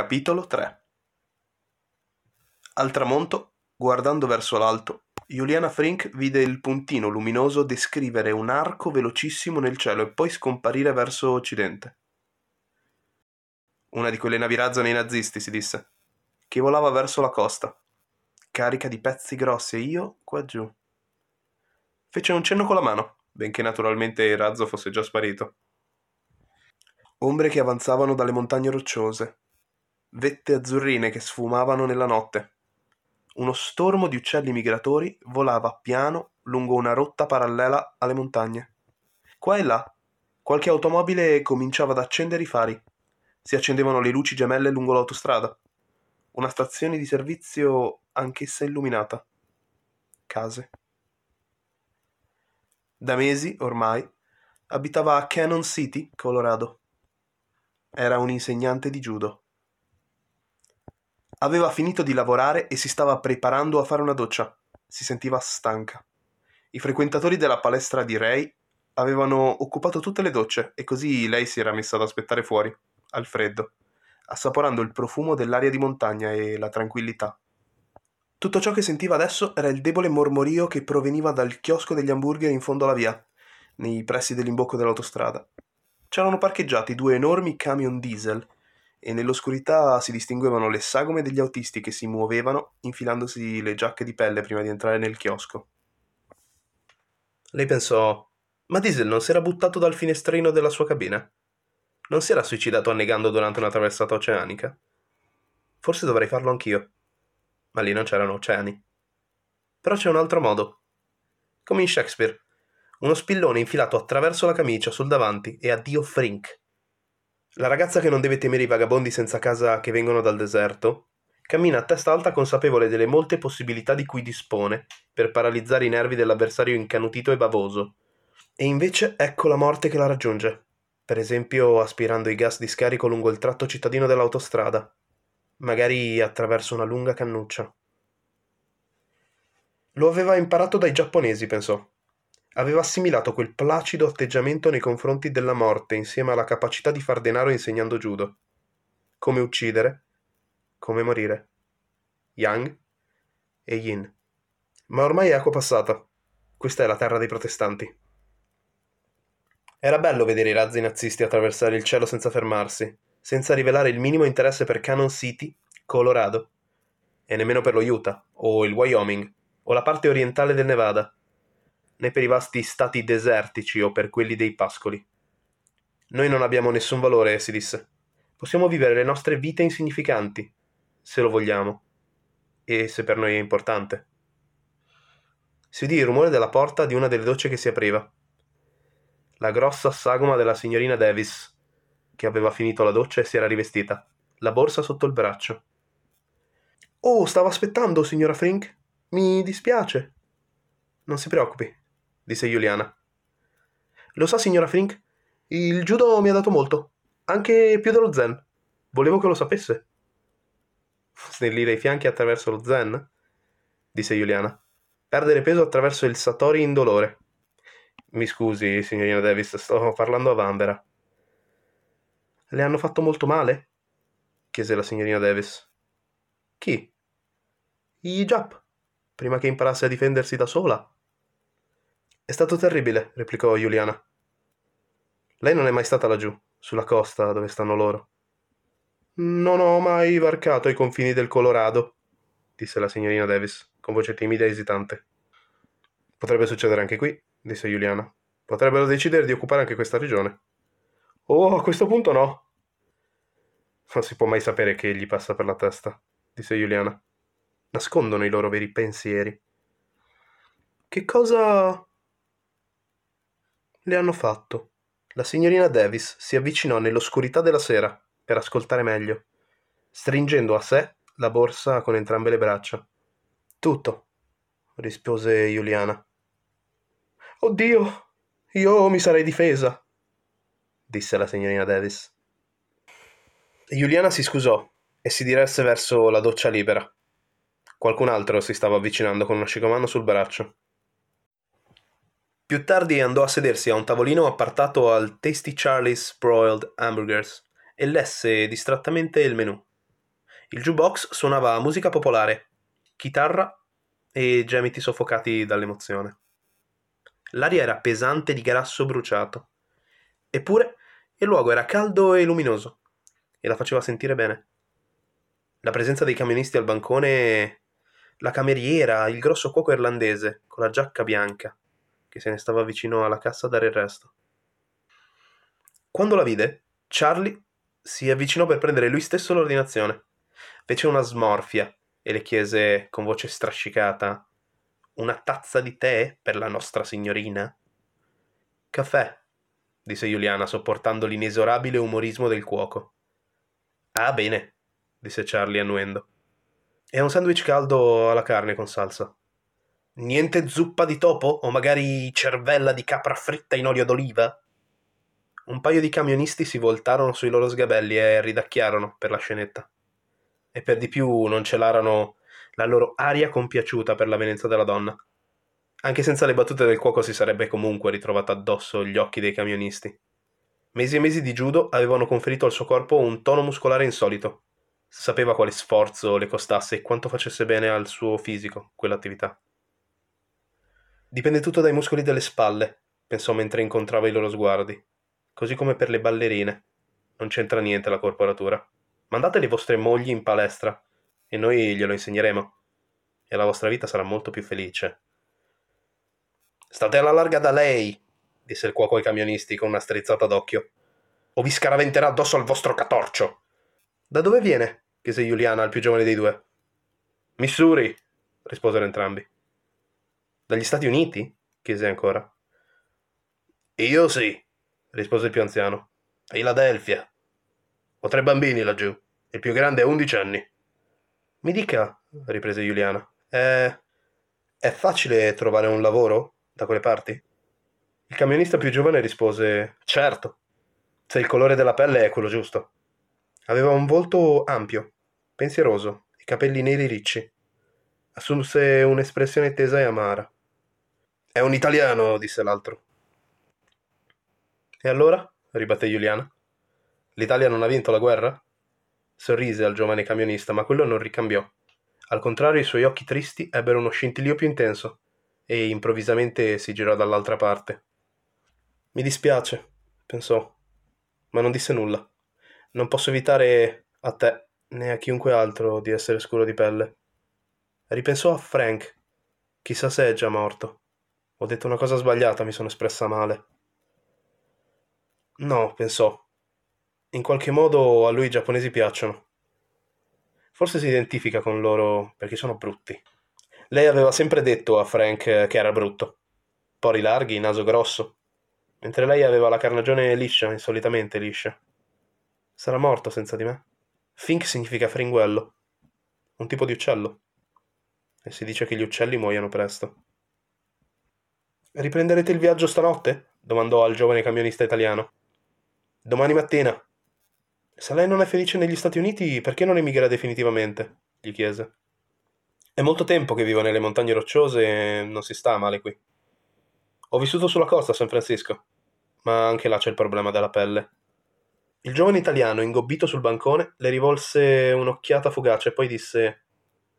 Capitolo 3 Al tramonto, guardando verso l'alto, Juliana Frink vide il puntino luminoso descrivere un arco velocissimo nel cielo e poi scomparire verso occidente. Una di quelle navi razzo nei nazisti, si disse, che volava verso la costa, carica di pezzi grossi e io qua giù. Fece un cenno con la mano, benché naturalmente il razzo fosse già sparito. Ombre che avanzavano dalle montagne rocciose, vette azzurrine che sfumavano nella notte. Uno stormo di uccelli migratori volava piano lungo una rotta parallela alle montagne. Qua e là, qualche automobile cominciava ad accendere i fari. Si accendevano le luci gemelle lungo l'autostrada. Una stazione di servizio anch'essa illuminata. Case. Da mesi, ormai, abitava a Cannon City, Colorado. Era un insegnante di judo. Aveva finito di lavorare e si stava preparando a fare una doccia. Si sentiva stanca. I frequentatori della palestra di Ray avevano occupato tutte le docce e così lei si era messa ad aspettare fuori, al freddo, assaporando il profumo dell'aria di montagna e la tranquillità. Tutto ciò che sentiva adesso era il debole mormorio che proveniva dal chiosco degli hamburger in fondo alla via, nei pressi dell'imbocco dell'autostrada. C'erano parcheggiati due enormi camion diesel e nell'oscurità si distinguevano le sagome degli autisti che si muovevano infilandosi le giacche di pelle prima di entrare nel chiosco. Lei pensò: Ma Diesel non si era buttato dal finestrino della sua cabina? Non si era suicidato annegando durante una traversata oceanica? Forse dovrei farlo anch'io. Ma lì non c'erano oceani. Però c'è un altro modo. Come in Shakespeare. Uno spillone infilato attraverso la camicia sul davanti e addio Frink. La ragazza che non deve temere i vagabondi senza casa che vengono dal deserto cammina a testa alta consapevole delle molte possibilità di cui dispone per paralizzare i nervi dell'avversario incanutito e bavoso. E invece ecco la morte che la raggiunge, per esempio aspirando i gas di scarico lungo il tratto cittadino dell'autostrada, magari attraverso una lunga cannuccia. Lo aveva imparato dai giapponesi, pensò aveva assimilato quel placido atteggiamento nei confronti della morte insieme alla capacità di far denaro insegnando judo. Come uccidere, come morire. Yang e Yin. Ma ormai è acqua passata. Questa è la terra dei protestanti. Era bello vedere i razzi nazisti attraversare il cielo senza fermarsi, senza rivelare il minimo interesse per Cannon City, Colorado, e nemmeno per lo Utah, o il Wyoming, o la parte orientale del Nevada né per i vasti stati desertici o per quelli dei pascoli. Noi non abbiamo nessun valore, si disse. Possiamo vivere le nostre vite insignificanti, se lo vogliamo, e se per noi è importante. Si udì il rumore della porta di una delle docce che si apriva. La grossa sagoma della signorina Davis, che aveva finito la doccia e si era rivestita, la borsa sotto il braccio. Oh, stavo aspettando, signora Frink. Mi dispiace. Non si preoccupi, disse Juliana. Lo sa, signora Frink? Il judo mi ha dato molto, anche più dello zen. Volevo che lo sapesse. Snellire i fianchi attraverso lo zen? disse Juliana. Perdere peso attraverso il satori indolore. Mi scusi, signorina Davis, sto parlando a Vanvera. Le hanno fatto molto male? chiese la signorina Davis. Chi? I Jap, prima che imparasse a difendersi da sola. È stato terribile, replicò Juliana. Lei non è mai stata laggiù, sulla costa dove stanno loro. Non ho mai varcato i confini del Colorado, disse la signorina Davis, con voce timida e esitante. Potrebbe succedere anche qui, disse Juliana. Potrebbero decidere di occupare anche questa regione. Oh, a questo punto no. Non si può mai sapere che gli passa per la testa, disse Juliana. Nascondono i loro veri pensieri. Che cosa le hanno fatto. La signorina Davis si avvicinò nell'oscurità della sera per ascoltare meglio, stringendo a sé la borsa con entrambe le braccia. Tutto, rispose Juliana. Oddio, io mi sarei difesa, disse la signorina Davis. Juliana si scusò e si diresse verso la doccia libera. Qualcun altro si stava avvicinando con un asciugamano sul braccio. Più tardi andò a sedersi a un tavolino appartato al Tasty Charlie's Broiled Hamburgers e lesse distrattamente il menù. Il jukebox suonava musica popolare, chitarra e gemiti soffocati dall'emozione. L'aria era pesante di grasso bruciato. Eppure il luogo era caldo e luminoso e la faceva sentire bene. La presenza dei camionisti al bancone, la cameriera, il grosso cuoco irlandese con la giacca bianca che se ne stava vicino alla cassa a dare il resto. Quando la vide, Charlie si avvicinò per prendere lui stesso l'ordinazione. Fece una smorfia e le chiese con voce strascicata una tazza di tè per la nostra signorina? Caffè, disse Giuliana, sopportando l'inesorabile umorismo del cuoco. Ah, bene, disse Charlie annuendo. E un sandwich caldo alla carne con salsa. Niente zuppa di topo? O magari cervella di capra fritta in olio d'oliva? Un paio di camionisti si voltarono sui loro sgabelli e ridacchiarono per la scenetta. E per di più non celarono la loro aria compiaciuta per l'avvenenza della donna. Anche senza le battute del cuoco si sarebbe comunque ritrovata addosso gli occhi dei camionisti. Mesi e mesi di judo avevano conferito al suo corpo un tono muscolare insolito. Sapeva quale sforzo le costasse e quanto facesse bene al suo fisico quell'attività. Dipende tutto dai muscoli delle spalle, pensò mentre incontrava i loro sguardi così come per le ballerine. Non c'entra niente la corporatura. Mandate le vostre mogli in palestra e noi glielo insegneremo. E la vostra vita sarà molto più felice. State alla larga da lei, disse il cuoco ai camionisti con una strizzata d'occhio. O vi scaraventerà addosso al vostro catorcio. Da dove viene? chiese Giuliana, il più giovane dei due. Missouri, risposero entrambi. Dagli Stati Uniti? chiese ancora. Io sì, rispose il più anziano. A Philadelphia. Ho tre bambini laggiù. Il più grande ha undici anni. Mi dica, riprese Giuliana, è... è facile trovare un lavoro da quelle parti? Il camionista più giovane rispose certo, se il colore della pelle è quello giusto. Aveva un volto ampio, pensieroso, i capelli neri ricci. Assunse un'espressione tesa e amara. È un italiano, disse l'altro. E allora? ribatté Giuliana. L'Italia non ha vinto la guerra? Sorrise al giovane camionista, ma quello non ricambiò. Al contrario, i suoi occhi tristi ebbero uno scintillio più intenso, e improvvisamente si girò dall'altra parte. Mi dispiace, pensò, ma non disse nulla. Non posso evitare a te né a chiunque altro di essere scuro di pelle. Ripensò a Frank. Chissà se è già morto. Ho detto una cosa sbagliata, mi sono espressa male. No, pensò. In qualche modo a lui i giapponesi piacciono. Forse si identifica con loro perché sono brutti. Lei aveva sempre detto a Frank che era brutto. Pori larghi, naso grosso. Mentre lei aveva la carnagione liscia, insolitamente liscia. Sarà morto senza di me? Fink significa fringuello. Un tipo di uccello. E si dice che gli uccelli muoiono presto. Riprenderete il viaggio stanotte? domandò al giovane camionista italiano. Domani mattina. Se lei non è felice negli Stati Uniti, perché non emigra definitivamente? gli chiese. È molto tempo che vivo nelle montagne rocciose e non si sta male qui. Ho vissuto sulla costa a San Francisco, ma anche là c'è il problema della pelle. Il giovane italiano, ingobbito sul bancone, le rivolse un'occhiata fugace e poi disse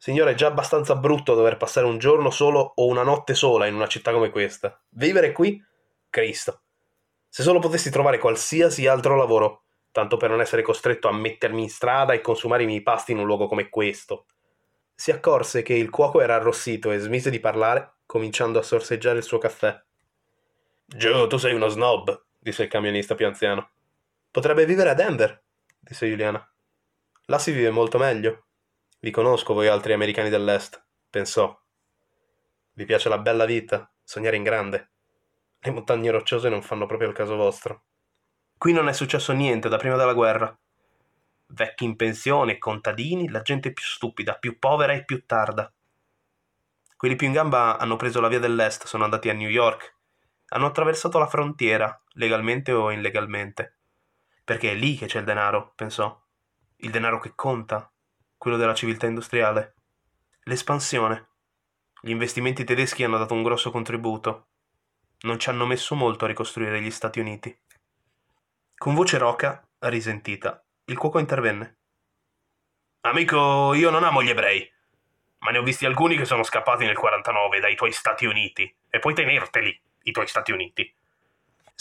Signora, è già abbastanza brutto dover passare un giorno solo o una notte sola in una città come questa. Vivere qui? Cristo. Se solo potessi trovare qualsiasi altro lavoro, tanto per non essere costretto a mettermi in strada e consumare i miei pasti in un luogo come questo. Si accorse che il cuoco era arrossito e smise di parlare, cominciando a sorseggiare il suo caffè. Joe, tu sei uno snob, disse il camionista più anziano. Potrebbe vivere a Denver, disse Juliana. Là si vive molto meglio. Vi conosco voi altri americani dell'Est, pensò. Vi piace la bella vita, sognare in grande. Le montagne rocciose non fanno proprio il caso vostro. Qui non è successo niente da prima della guerra. Vecchi in pensione, contadini, la gente più stupida, più povera e più tarda. Quelli più in gamba hanno preso la via dell'est, sono andati a New York. Hanno attraversato la frontiera, legalmente o illegalmente. Perché è lì che c'è il denaro, pensò. Il denaro che conta, quello della civiltà industriale. L'espansione. Gli investimenti tedeschi hanno dato un grosso contributo, non ci hanno messo molto a ricostruire gli Stati Uniti. Con voce roca, risentita, il cuoco intervenne. Amico, io non amo gli ebrei, ma ne ho visti alcuni che sono scappati nel 49 dai tuoi Stati Uniti, e puoi tenerteli, i tuoi Stati Uniti.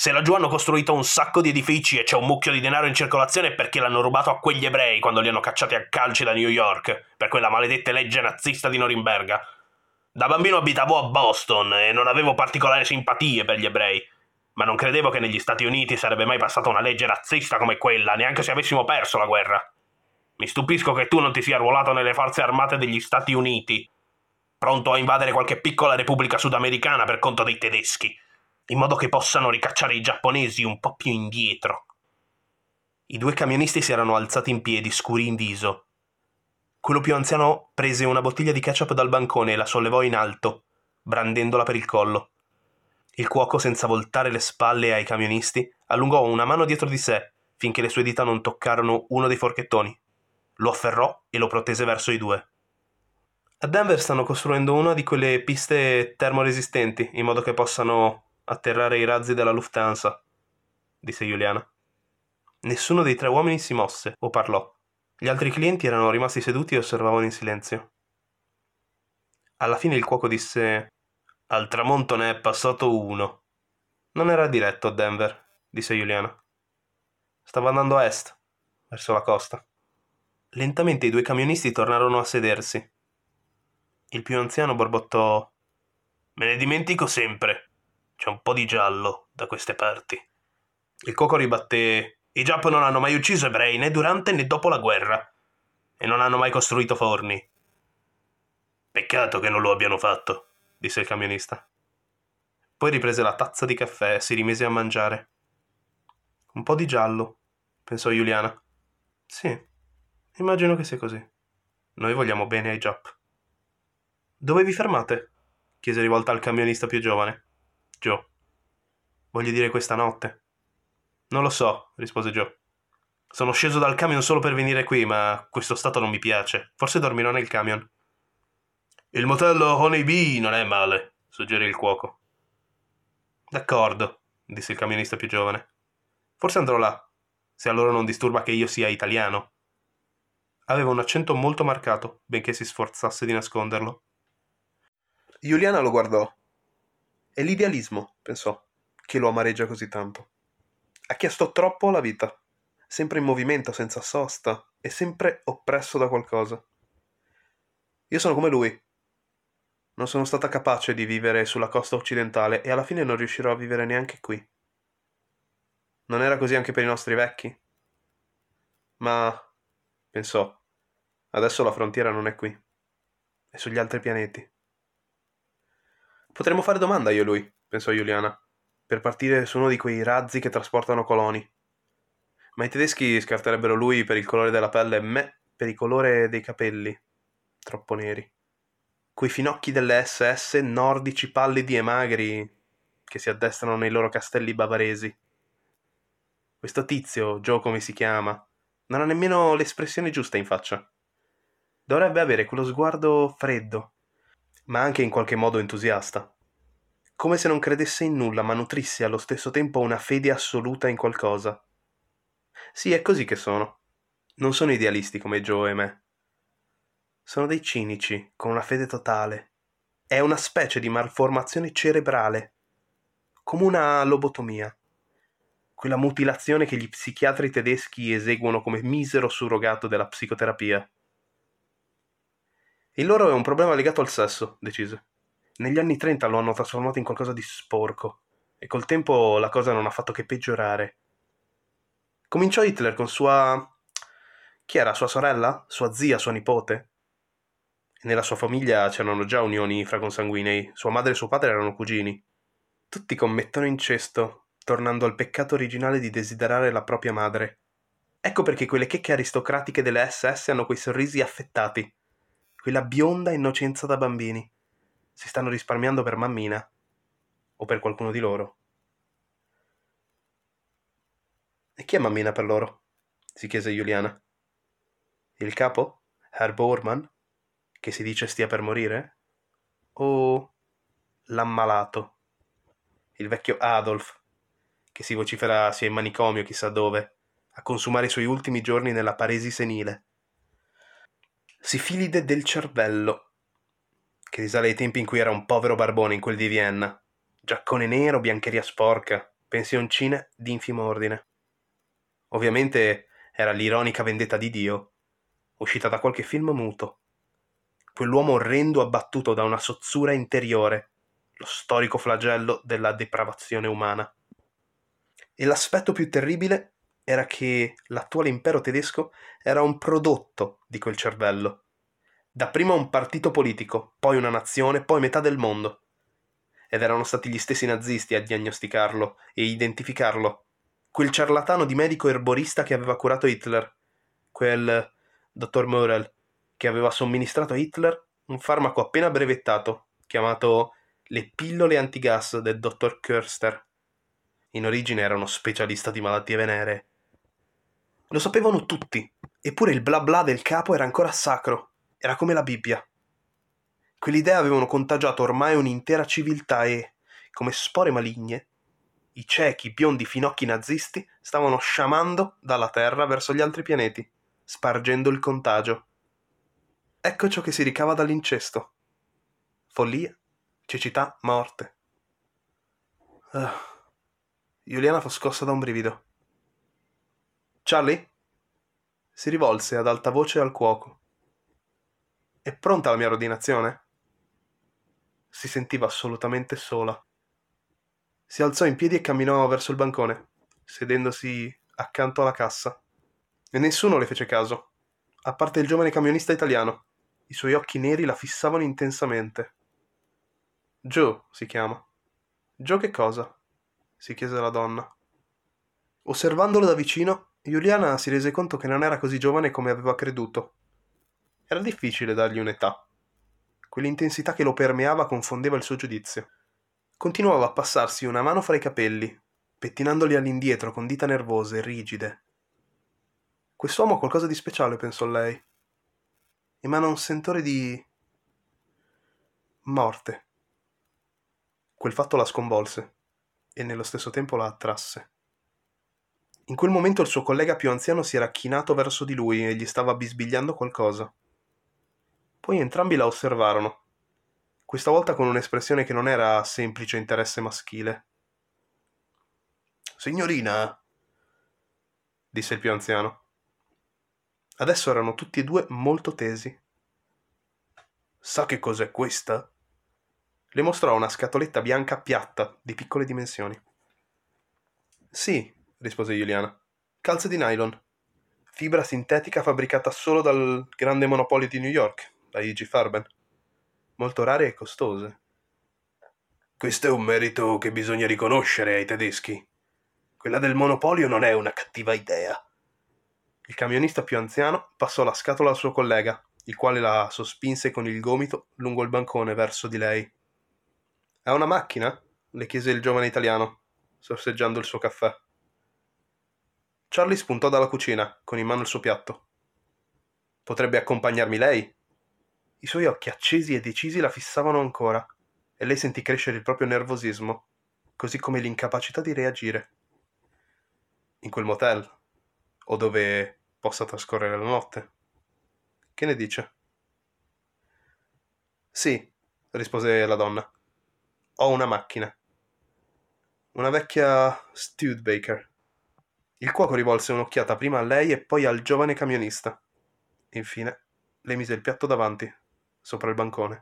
Se laggiù hanno costruito un sacco di edifici e c'è un mucchio di denaro in circolazione è perché l'hanno rubato a quegli ebrei quando li hanno cacciati a calci da New York per quella maledetta legge nazista di Norimberga. Da bambino abitavo a Boston e non avevo particolari simpatie per gli ebrei, ma non credevo che negli Stati Uniti sarebbe mai passata una legge razzista come quella, neanche se avessimo perso la guerra. Mi stupisco che tu non ti sia arruolato nelle forze armate degli Stati Uniti, pronto a invadere qualche piccola repubblica sudamericana per conto dei tedeschi in modo che possano ricacciare i giapponesi un po' più indietro. I due camionisti si erano alzati in piedi, scuri in viso. Quello più anziano prese una bottiglia di ketchup dal bancone e la sollevò in alto, brandendola per il collo. Il cuoco, senza voltare le spalle ai camionisti, allungò una mano dietro di sé finché le sue dita non toccarono uno dei forchettoni. Lo afferrò e lo protese verso i due. A Denver stanno costruendo una di quelle piste termoresistenti, in modo che possano atterrare i razzi della Lufthansa, disse Juliana. Nessuno dei tre uomini si mosse o parlò. Gli altri clienti erano rimasti seduti e osservavano in silenzio. Alla fine il cuoco disse Al tramonto ne è passato uno. Non era diretto a Denver, disse Juliana. Stava andando a est, verso la costa. Lentamente i due camionisti tornarono a sedersi. Il più anziano borbottò Me ne dimentico sempre. C'è un po' di giallo da queste parti. Il cuoco ribatté: I Giap non hanno mai ucciso ebrei né durante né dopo la guerra. E non hanno mai costruito forni. Peccato che non lo abbiano fatto, disse il camionista. Poi riprese la tazza di caffè e si rimise a mangiare. Un po' di giallo, pensò Juliana. Sì, immagino che sia così. Noi vogliamo bene ai Giap. Dove vi fermate? chiese rivolta al camionista più giovane. Joe. Voglio dire questa notte? Non lo so, rispose Joe. Sono sceso dal camion solo per venire qui, ma questo stato non mi piace. Forse dormirò nel camion. Il motello Honey Bee non è male, suggerì il cuoco. D'accordo, disse il camionista più giovane. Forse andrò là, se a loro non disturba che io sia italiano. Aveva un accento molto marcato, benché si sforzasse di nasconderlo. Juliana lo guardò è l'idealismo, pensò, che lo amareggia così tanto. Ha chiesto troppo alla vita, sempre in movimento, senza sosta, e sempre oppresso da qualcosa. Io sono come lui. Non sono stata capace di vivere sulla costa occidentale e alla fine non riuscirò a vivere neanche qui. Non era così anche per i nostri vecchi? Ma, pensò, adesso la frontiera non è qui, è sugli altri pianeti. Potremmo fare domanda io e lui, pensò Juliana, per partire su uno di quei razzi che trasportano coloni. Ma i tedeschi scarterebbero lui per il colore della pelle e me per il colore dei capelli, troppo neri. Quei finocchi delle SS nordici pallidi e magri che si addestrano nei loro castelli bavaresi. Questo tizio, Joe come si chiama, non ha nemmeno l'espressione giusta in faccia. Dovrebbe avere quello sguardo freddo, ma anche in qualche modo entusiasta. Come se non credesse in nulla, ma nutrisse allo stesso tempo una fede assoluta in qualcosa. Sì, è così che sono. Non sono idealisti come Joe e me. Sono dei cinici, con una fede totale. È una specie di malformazione cerebrale, come una lobotomia. Quella mutilazione che gli psichiatri tedeschi eseguono come misero surrogato della psicoterapia. Il loro è un problema legato al sesso, decise. Negli anni 30 lo hanno trasformato in qualcosa di sporco e col tempo la cosa non ha fatto che peggiorare. Cominciò Hitler con sua... chi era? Sua sorella? Sua zia? Sua nipote? nella sua famiglia c'erano già unioni fra consanguinei, sua madre e suo padre erano cugini. Tutti commettono incesto, tornando al peccato originale di desiderare la propria madre. Ecco perché quelle checche aristocratiche delle SS hanno quei sorrisi affettati, quella bionda innocenza da bambini. Si stanno risparmiando per mammina o per qualcuno di loro. E chi è mammina per loro? si chiese Juliana. Il capo? Herr Bormann? Che si dice stia per morire? O l'ammalato? Il vecchio Adolf, che si vocifera sia in manicomio chissà dove, a consumare i suoi ultimi giorni nella paresi senile? Sifilide del cervello, che risale ai tempi in cui era un povero barbone in quel di Vienna. Giaccone nero, biancheria sporca, pensioncine d'infimo ordine. Ovviamente era l'ironica vendetta di Dio, uscita da qualche film muto. Quell'uomo orrendo abbattuto da una sozzura interiore, lo storico flagello della depravazione umana. E l'aspetto più terribile era che l'attuale impero tedesco era un prodotto di quel cervello. Dapprima un partito politico, poi una nazione, poi metà del mondo. Ed erano stati gli stessi nazisti a diagnosticarlo e identificarlo. Quel ciarlatano di medico erborista che aveva curato Hitler, quel dottor Morel, che aveva somministrato a Hitler un farmaco appena brevettato, chiamato le pillole antigas del dottor Körster. In origine era uno specialista di malattie venere lo sapevano tutti, eppure il bla bla del capo era ancora sacro, era come la Bibbia. Quell'idea avevano contagiato ormai un'intera civiltà e, come spore maligne, i ciechi, biondi finocchi nazisti stavano sciamando dalla Terra verso gli altri pianeti, spargendo il contagio. Ecco ciò che si ricava dall'incesto. Follia, cecità, morte. Uh. Juliana fu scossa da un brivido. Charlie? Si rivolse ad alta voce al cuoco. È pronta la mia ordinazione? Si sentiva assolutamente sola. Si alzò in piedi e camminò verso il bancone, sedendosi accanto alla cassa. E nessuno le fece caso, a parte il giovane camionista italiano. I suoi occhi neri la fissavano intensamente. Joe si chiama. Joe che cosa? si chiese la donna. Osservandolo da vicino, Juliana si rese conto che non era così giovane come aveva creduto. Era difficile dargli un'età. Quell'intensità che lo permeava confondeva il suo giudizio. Continuava a passarsi una mano fra i capelli, pettinandoli all'indietro con dita nervose, rigide. Quest'uomo ha qualcosa di speciale, pensò lei. Emana un sentore di... morte. Quel fatto la sconvolse e nello stesso tempo la attrasse. In quel momento il suo collega più anziano si era chinato verso di lui e gli stava bisbigliando qualcosa. Poi entrambi la osservarono, questa volta con un'espressione che non era semplice interesse maschile. Signorina, disse il più anziano. Adesso erano tutti e due molto tesi. Sa che cos'è questa? Le mostrò una scatoletta bianca piatta, di piccole dimensioni. Sì, rispose Juliana. Calze di nylon. Fibra sintetica fabbricata solo dal grande monopolio di New York, la IG Farben. Molto rare e costose. Questo è un merito che bisogna riconoscere ai tedeschi. Quella del monopolio non è una cattiva idea. Il camionista più anziano passò la scatola al suo collega, il quale la sospinse con il gomito lungo il bancone verso di lei. Ha una macchina? le chiese il giovane italiano, sorseggiando il suo caffè. Charlie spuntò dalla cucina, con in mano il suo piatto. Potrebbe accompagnarmi lei? I suoi occhi accesi e decisi la fissavano ancora, e lei sentì crescere il proprio nervosismo, così come l'incapacità di reagire. In quel motel, o dove possa trascorrere la notte. Che ne dice? Sì, rispose la donna. Ho una macchina. Una vecchia Studebaker. Il cuoco rivolse un'occhiata prima a lei e poi al giovane camionista. Infine le mise il piatto davanti, sopra il bancone.